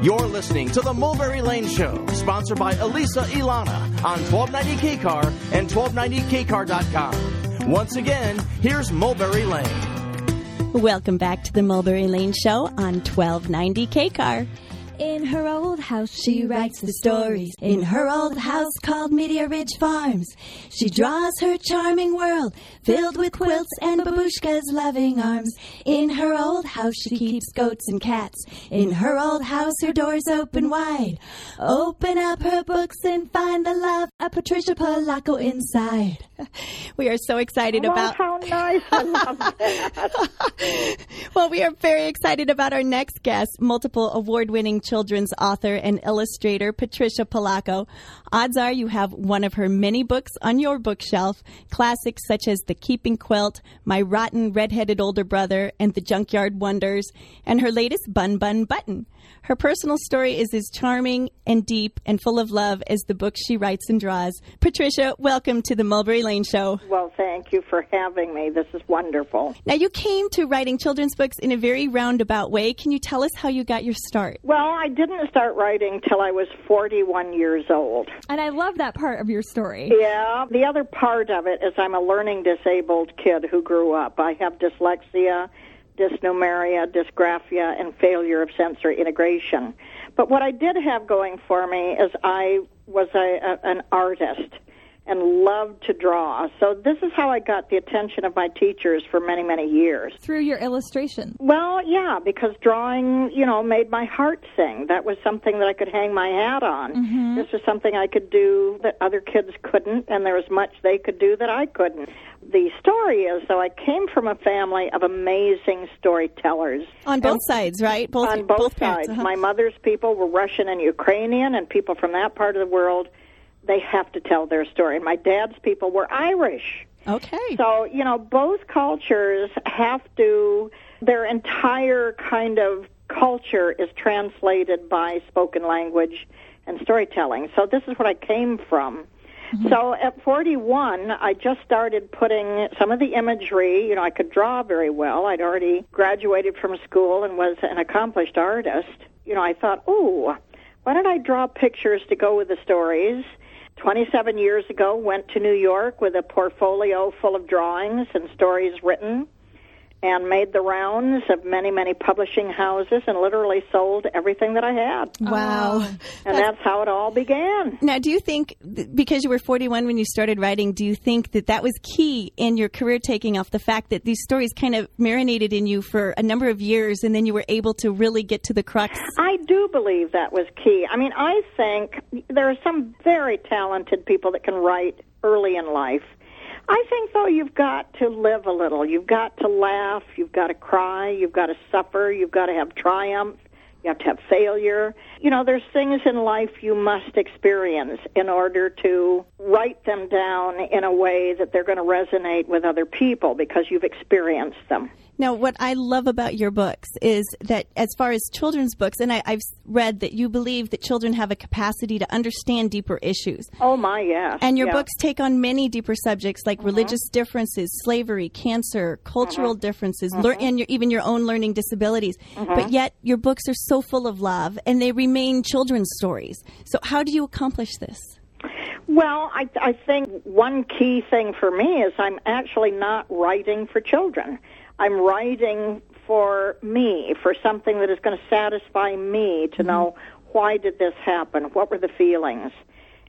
You're listening to the Mulberry Lane Show, sponsored by Elisa Ilana on 1290 KCAR and 1290KCAR.com. Once again, here's Mulberry Lane. Welcome back to the Mulberry Lane Show on 1290 KCAR. In her old house, she writes the stories. In her old house called Meteor Ridge Farms, she draws her charming world filled with quilts and babushka's loving arms. In her old house, she keeps goats and cats. In her old house, her doors open wide. Open up her books and find the love of Patricia Polacco inside. We are so excited Oh, about. how nice! I love that. Well, we are very excited about our next guest, multiple award winning children's author and illustrator, Patricia Polacco. Odds are you have one of her many books on your bookshelf, classics such as The Keeping Quilt, My Rotten Redheaded Older Brother, and The Junkyard Wonders, and her latest, Bun Bun Button. Her personal story is as charming and deep and full of love as the books she writes and draws. Patricia, welcome to the Mulberry Lane Show. well, thank you for having me. This is wonderful. Now, you came to writing children's books in a very roundabout way. Can you tell us how you got your start? Well, I didn't start writing till I was 41 years old. And I love that part of your story. Yeah, the other part of it is I'm a learning disabled kid who grew up. I have dyslexia, dysnumeria, dysgraphia, and failure of sensory integration. But what I did have going for me is I was a, a, an artist and loved to draw. So this is how I got the attention of my teachers for many, many years. Through your illustration? Well, yeah, because drawing, you know, made my heart sing. That was something that I could hang my hat on. This was something I could do that other kids couldn't, and there was much they could do that I couldn't. The story is, though, I came from a family of amazing storytellers. On both sides, right? Both On both, parents, sides. uh-huh. My mother's people were Russian and Ukrainian, and people from that part of the world, they have to tell their story. And my dad's people were Irish. Okay. So, you know, both cultures have to, their entire kind of culture is translated by spoken language and storytelling. So, this is what I came from. Mm-hmm. So, at 41, I just started putting some of the imagery, you know, I could draw very well. I'd already graduated from school and was an accomplished artist. You know, I thought, oh, why don't I draw pictures to go with the stories? 27 years ago, went to New York with a portfolio full of drawings and stories written and made the rounds of many, many publishing houses and literally sold everything that I had. wow. And that's how it all began. Now, do you think, because you were 41 when you started writing, do you think that that was key in your career taking off the fact that these stories kind of marinated in you for a number of years and then you were able to really get to the crux? I do believe that was key. I mean, I think there are some very talented people that can write early in life. I think, though, you've got to live a little. You've got to laugh. You've got to cry. You've got to suffer. You've got to have triumph. You have to have failure. You know, there's things in life you must experience in order to write them down in a way that they're going to resonate with other people because you've experienced them. Now, what I love about your books is that, as far as children's books, and I, I've read that you believe that children have a capacity to understand deeper issues. Oh, my, yes. And your books take on many deeper subjects like mm-hmm. religious differences, slavery, cancer, cultural mm-hmm. differences, lear- mm-hmm. and your, even your own learning disabilities. But yet, your books are so full of love and they remain children's stories. So, how do you accomplish this? Well, I, I think one key thing for me is I'm actually not writing for children. I'm writing for me, for something that is going to satisfy me to mm-hmm. know why did this happen? What were the feelings?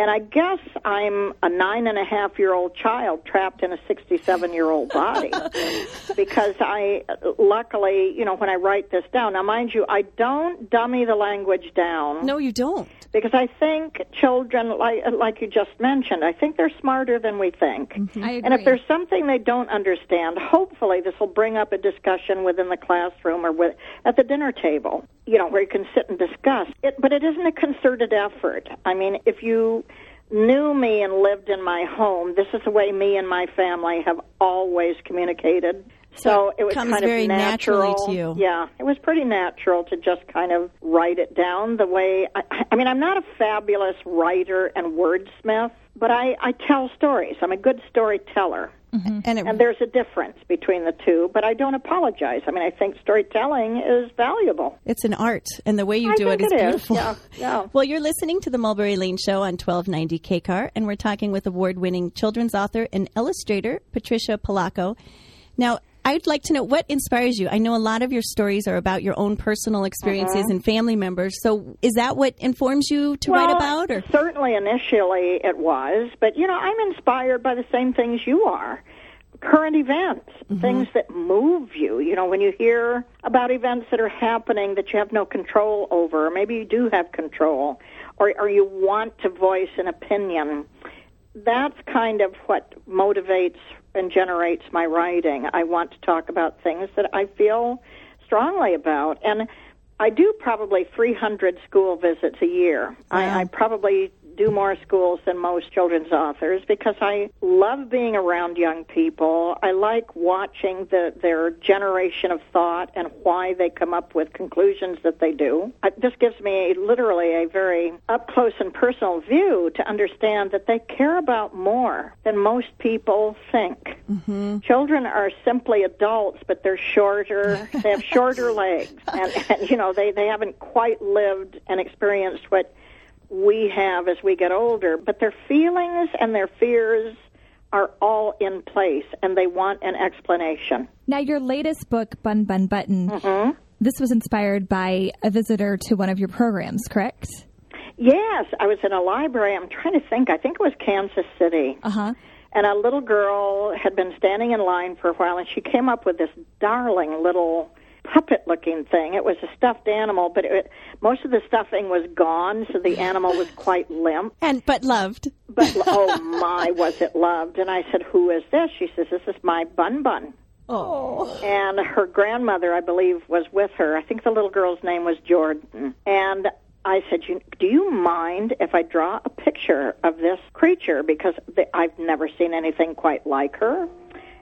And I guess I'm a nine and a half year old child trapped in a 67 year old body. because I, luckily, you know, when I write this down, now mind you, I don't dummy the language down No, you don't. because I think children, like like you just mentioned, I think they're smarter than we think. Mm-hmm. I agree. And if there's something they don't understand, hopefully this will bring up a discussion within the classroom or with at the dinner table. You know, where you can sit and discuss it. But it isn't a concerted effort. I mean, if you knew me and lived in my home, this is the way me and my family have always communicated. So, it was comes kind very of naturally to you. Yeah, it was pretty natural to just kind of write it down the way. I, I mean, I'm not a fabulous writer and wordsmith, but I, I tell stories. I'm a good storyteller. Mm-hmm. And, it, and there's a difference between the two, but I don't apologize. I mean, I think storytelling is valuable. It's an art, and the way you I do it is it beautiful. Is. Yeah, yeah. Well, you're listening to the Mulberry Lane Show on 1290 KCAR, and we're talking with award winning children's author and illustrator Patricia Polacco. Now, I'd like to know what inspires you. I know a lot of your stories are about your own personal experiences Mm-hmm. and family members. So, is that what informs you to write about? Or certainly initially it was, but you know, I'm inspired by the same things you are. Current events, Mm-hmm. things that move you. You know, when you hear about events that are happening that you have no control over, or maybe you do have control, or, or you want to voice an opinion, that's kind of what motivates and generates my writing. I want to talk about things that I feel strongly about. And I do probably 300 school visits a year. I, I probably do more schools than most children's authors because I love being around young people. I like watching the, their generation of thought and why they come up with conclusions that they do. I, this gives me literally a very up close and personal view to understand that they care about more than most people think. Mm-hmm. Children are simply adults, but they're shorter. They have shorter legs, and, and you know they they haven't quite lived and experienced what we have as we get older. But their feelings and their fears are all in place, and they want an explanation. Now, your latest book, Bun Bun Button, Mm-hmm. this was inspired by a visitor to one of your programs, correct? Yes, I was in a library. I'm trying to think. I think it was Kansas City. Uh huh. And a little girl had been standing in line for a while, and she came up with this darling little puppet looking thing. It was a stuffed animal, but it, most of the stuffing was gone, so the animal was quite limp. and but loved. But oh my, was it loved? And I said, "Who is this?" She says, "This is my bun bun." Oh, and her grandmother, I believe, was with her. I think the little girl's name was Jordan. And I said, you, "Do you mind if I draw a picture of this creature because I've never seen anything quite like her,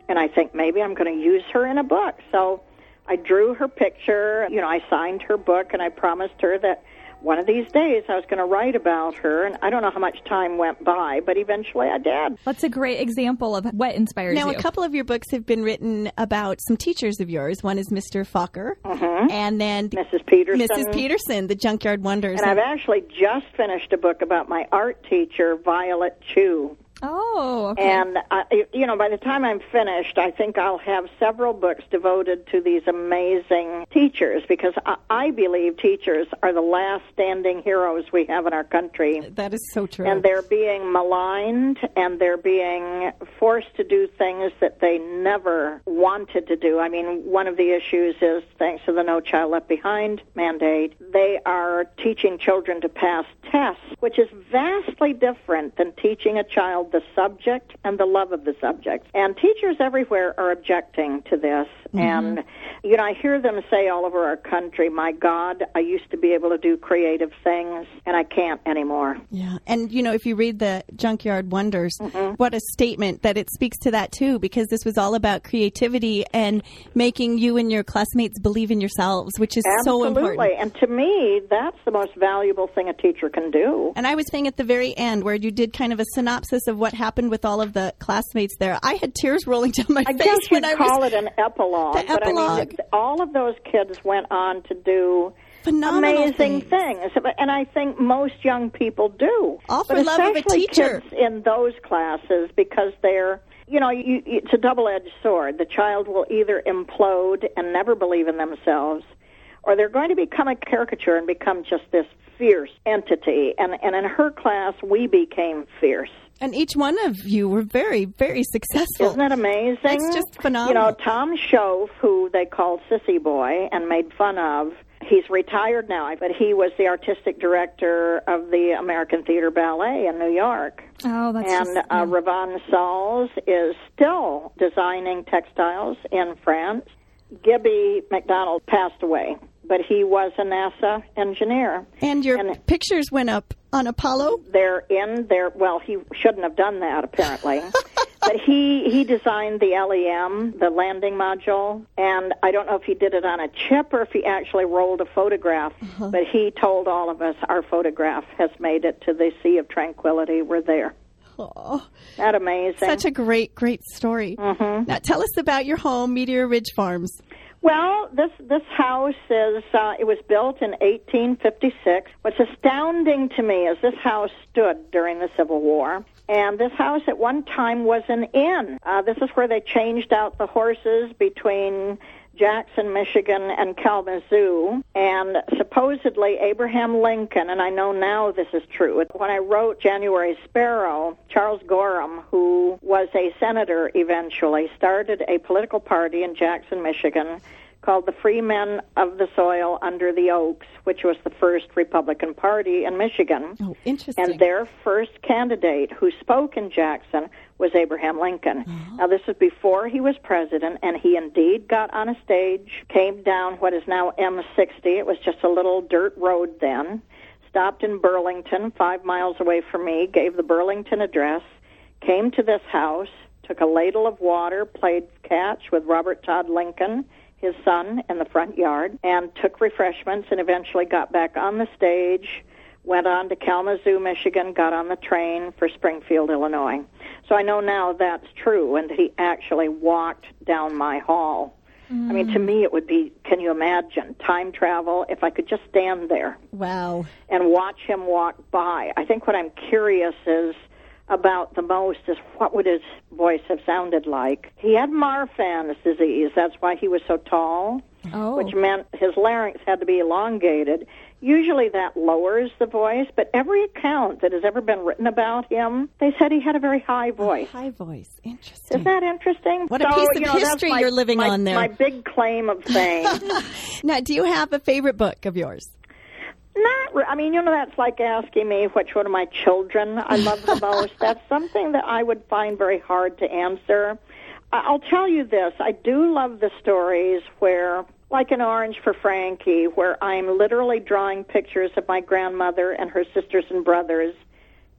and I think maybe I'm going to use her in a book." So I drew her picture. You know, I signed her book, and I promised her that one of these days I was going to write about her. And I don't know how much time went by, but eventually I did. That's a great example of what inspires now you. Now, a couple of your books have been written about some teachers of yours. One is Mr. Falker, mm-hmm. and then Mrs. Peterson. Mrs. Peterson, the Junkyard Wonders. And I've actually just finished a book about my art teacher, Violet Chu. Oh, okay. And, uh, you know, by the time I'm finished, I think I'll have several books devoted to these amazing teachers because I, I believe teachers are the last standing heroes we have in our country. that is so true. And they're being maligned and they're being forced to do things that they never wanted to do. I mean, one of the issues is thanks to the No Child Left Behind mandate, they are teaching children to pass tests, which is vastly different than teaching a child the subject and the love of the subject. And teachers everywhere are objecting to this. And, you know, I hear them say all over our country, my God, I used to be able to do creative things and I can't anymore. Yeah, and you know, if you read the Junkyard Wonders, Mm-hmm. what a statement that it speaks to that too, because this was all about creativity and making you and your classmates believe in yourselves, which is so Absolutely. important. And to me, that's the most valuable thing a teacher can do. And I was saying at the very end, where you did kind of a synopsis of what happened with all of the classmates there, I had tears rolling down my I face guess when I call was it an epilogue, The but I mean, all of those kids went on to do phenomenal amazing things. things. and I think most young people do. All for but love of a especially teacher. kids in those classes because they're you know, you, it's a double-edged sword. The child will either implode and never believe in themselves, or they're going to become a caricature and become just this fierce entity. And and in her class, we became fierce. And each one of you were very, very successful. Isn't that amazing? It's just phenomenal. You know, Tom Shove, who they called Sissy Boy and made fun of, he's retired now, but he was the artistic director of the American Theater Ballet in New York. oh, that's And just, uh, Ravon Sauls is still designing textiles in France. Gibby McDonald passed away, but he was a NASA engineer. and your and- pictures went up on Apollo. they're in there. Well, he shouldn't have done that apparently, but he he designed the LEM, the landing module, and I don't know if he did it on a chip or if he actually rolled a photograph. But he told all of us our photograph has made it to the Sea of Tranquility. We're there. Oh, That amazing. such a great, great story. Mm-hmm. Now, tell us about your home, Meteor Ridge Farms. Well, this this house is uh, it was built in 1856. What's astounding to me is this house stood during the Civil War. And this house at one time was an inn. Uh, this is where they changed out the horses between Jackson, Michigan, and Kalamazoo. And supposedly Abraham Lincoln, and I know now this is true, when I wrote January Sparrow, Charles Gorham, who was a senator eventually, started a political party in Jackson, Michigan called the Free Men of the Soil Under the Oaks, which was the first Republican Party in Michigan. Oh, interesting. And their first candidate who spoke in Jackson was Abraham Lincoln. Uh-huh. Now, this was before he was president, and he indeed got on a stage, came down what is now M60. It was just a little dirt road then. Stopped in Burlington, five miles away from me, gave the Burlington address, came to this house, took a ladle of water, played catch with Robert Todd Lincoln, his son, in the front yard, and took refreshments and eventually got back on the stage went on to Kalamazoo, Michigan, got on the train for Springfield, Illinois. So I know now that's true, and that he actually walked down my hall. I mean, to mm. me, it would be can you imagine time travel if I could just stand there wow. and watch him walk by? I think what I'm curious is about the most is what would his voice have sounded like. He had Marfan's disease, that's why he was so tall Oh. which meant his larynx had to be elongated. Usually that lowers the voice, but every account that has ever been written about him, they said he had a very high voice. High voice. Interesting. Isn't that interesting? What a piece of you know, history my- you're living my- on there. My big claim of fame. Now, do you have a favorite book of yours? Not, re- I mean, you know, that's like asking me which one of my children I love the most. That's something that I would find very hard to answer. I'll tell you this: I do love the stories where, like an Orange for Frankie, where I'm literally drawing pictures of my grandmother and her sisters and brothers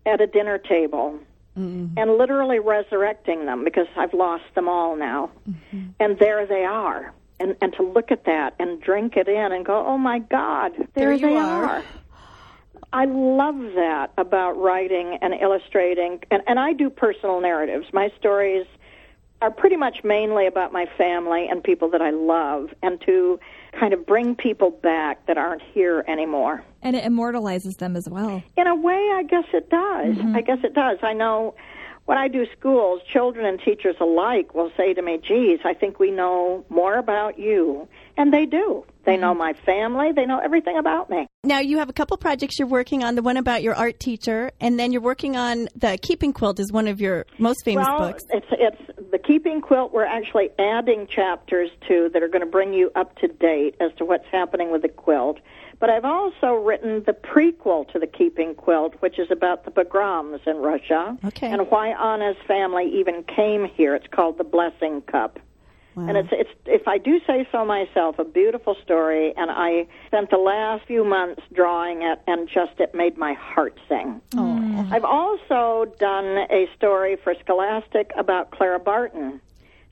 at a dinner table. Mm-hmm. And literally resurrecting them because I've lost them all now. Mm-hmm. And there they are. And, and to look at that and drink it in and go, oh my God, there, There they are. are. I love that about writing and illustrating. And, and I do personal narratives. My stories are pretty much mainly about my family and people that I love, and to kind of bring people back that aren't here anymore. And it immortalizes them as well. In a way, I guess it does. Mm-hmm. I guess it does. I know when I do schools, children and teachers alike will say to me, geez, I think we know more about you. And they do. They know mm-hmm. my family. They know everything about me. Now, you have a couple projects you're working on. The one about your art teacher, and then you're working on the Keeping Quilt is one of your most famous well, books. it's it's the keeping quilt. We're actually adding chapters to that are going to bring you up to date as to what's happening with the quilt. But I've also written the prequel to the keeping quilt, which is about the pogroms in Russia Okay. and why Anna's family even came here. It's called the Blessing Cup. And it's it's if I do say so myself, a beautiful story. And I spent the last few months drawing it, and just it made my heart sing. Oh. I've also done a story for Scholastic about Clara Barton.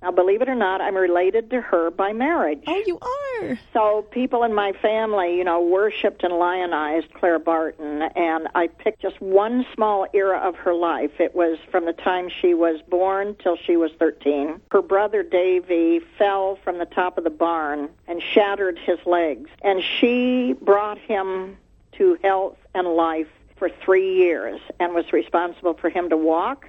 Now, believe it or not, I'm related to her by marriage. Oh, you are. So people in my family, you know, worshipped and lionized Clara Barton, and I picked just one small era of her life. It was from the time she was born till she was 13. Her brother Davy fell from the top of the barn and shattered his legs, and she brought him to health and life for three years and was responsible for him to walk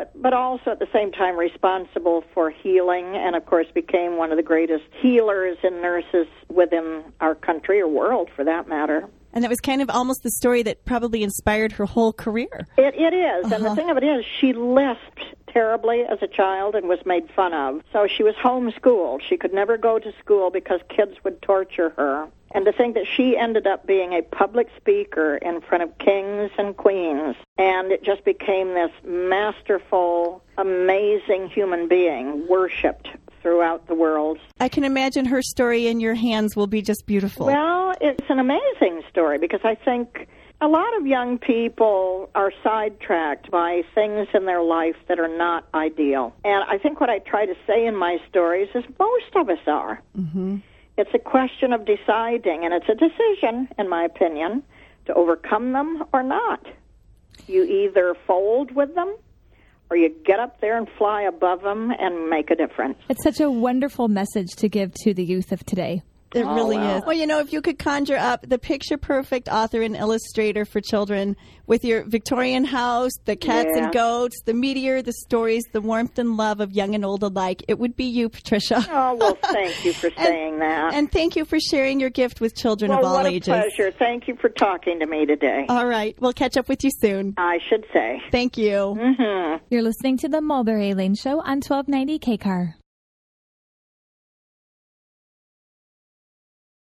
but but also at the same time responsible for healing and of course became one of the greatest healers and nurses within our country or world for that matter. And that was kind of almost the story that probably inspired her whole career. It it is, and the uh-huh. thing of it is she lisped terribly as a child and was made fun of. So she was homeschooled. She could never go to school because kids would torture her. And to think that she ended up being a public speaker in front of kings and queens, and it just became this masterful, amazing human being, worshipped throughout the world. I can imagine her story in your hands will be just beautiful. Well, it's an amazing story because I think a lot of young people are sidetracked by things in their life that are not ideal. And I think what I try to say in my stories is most of us are. Mm-hmm. It's a question of deciding, and it's a decision, in my opinion, to overcome them or not. You either fold with them or you get up there and fly above them and make a difference. It's such a wonderful message to give to the youth of today. It Oh, really wow. is. Well, you know, if you could conjure up the picture perfect author and illustrator for children with your Victorian house, the cats Yeah. and goats, the meteor, the stories, the warmth and love of young and old alike, it would be you, Patricia. Oh, well, thank you for saying that. And thank you for sharing your gift with children well, of all what a ages. pleasure. Thank you for talking to me today. All right. We'll catch up with you soon. I should say. Thank you. hmm You're listening to the Mulberry Lane Show on 1290 KCAR.